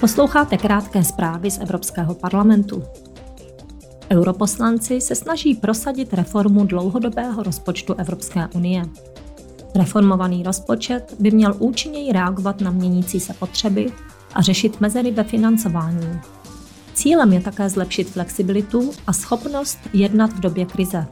Posloucháte krátké zprávy z Evropského parlamentu. Europoslanci se snaží prosadit reformu dlouhodobého rozpočtu Evropské unie. Reformovaný rozpočet by měl účinněji reagovat na měnící se potřeby a řešit mezery ve financování. Cílem je také zlepšit flexibilitu a schopnost jednat v době krize.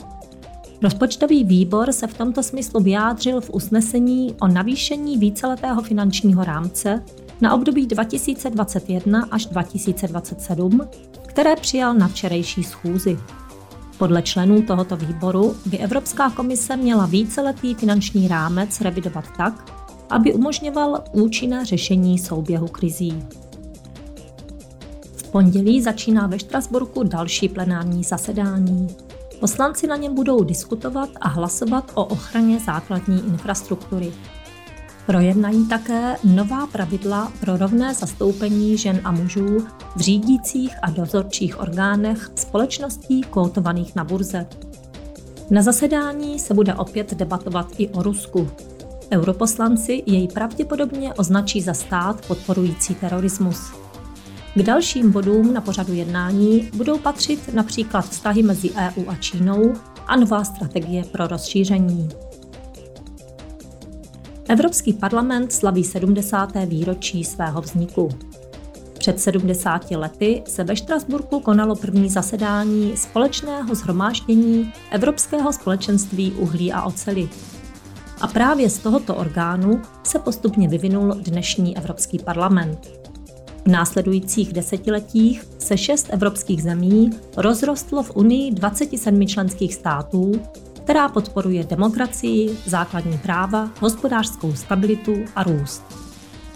Rozpočtový výbor se v tomto smyslu vyjádřil v usnesení o navýšení víceletého finančního rámce na období 2021 až 2027, které přijal na včerejší schůzi. Podle členů tohoto výboru by Evropská komise měla víceletý finanční rámec revidovat tak, aby umožňoval účinné řešení souběhu krizí. V pondělí začíná ve Štrasburku další plenární zasedání. Poslanci na něm budou diskutovat a hlasovat o ochraně základní infrastruktury. Projednají také nová pravidla pro rovné zastoupení žen a mužů v řídících a dozorčích orgánech společností kotovaných na burze. Na zasedání se bude opět debatovat i o Rusku. Europoslanci jej pravděpodobně označí za stát podporující terorismus. K dalším bodům na pořadu jednání budou patřit například vztahy mezi EU a Čínou a nová strategie pro rozšíření. Evropský parlament slaví 70. výročí svého vzniku. Před 70 lety se ve Štrasburku konalo první zasedání společného zhromáždění Evropského společenství uhlí a oceli. A právě z tohoto orgánu se postupně vyvinul dnešní Evropský parlament. V následujících desetiletích se šest evropských zemí rozrostlo v Unii 27 členských států která podporuje demokracii, základní práva, hospodářskou stabilitu a růst.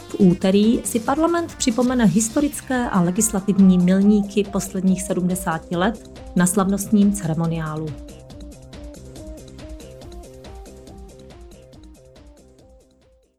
V úterý si parlament připomene historické a legislativní milníky posledních 70 let na slavnostním ceremoniálu.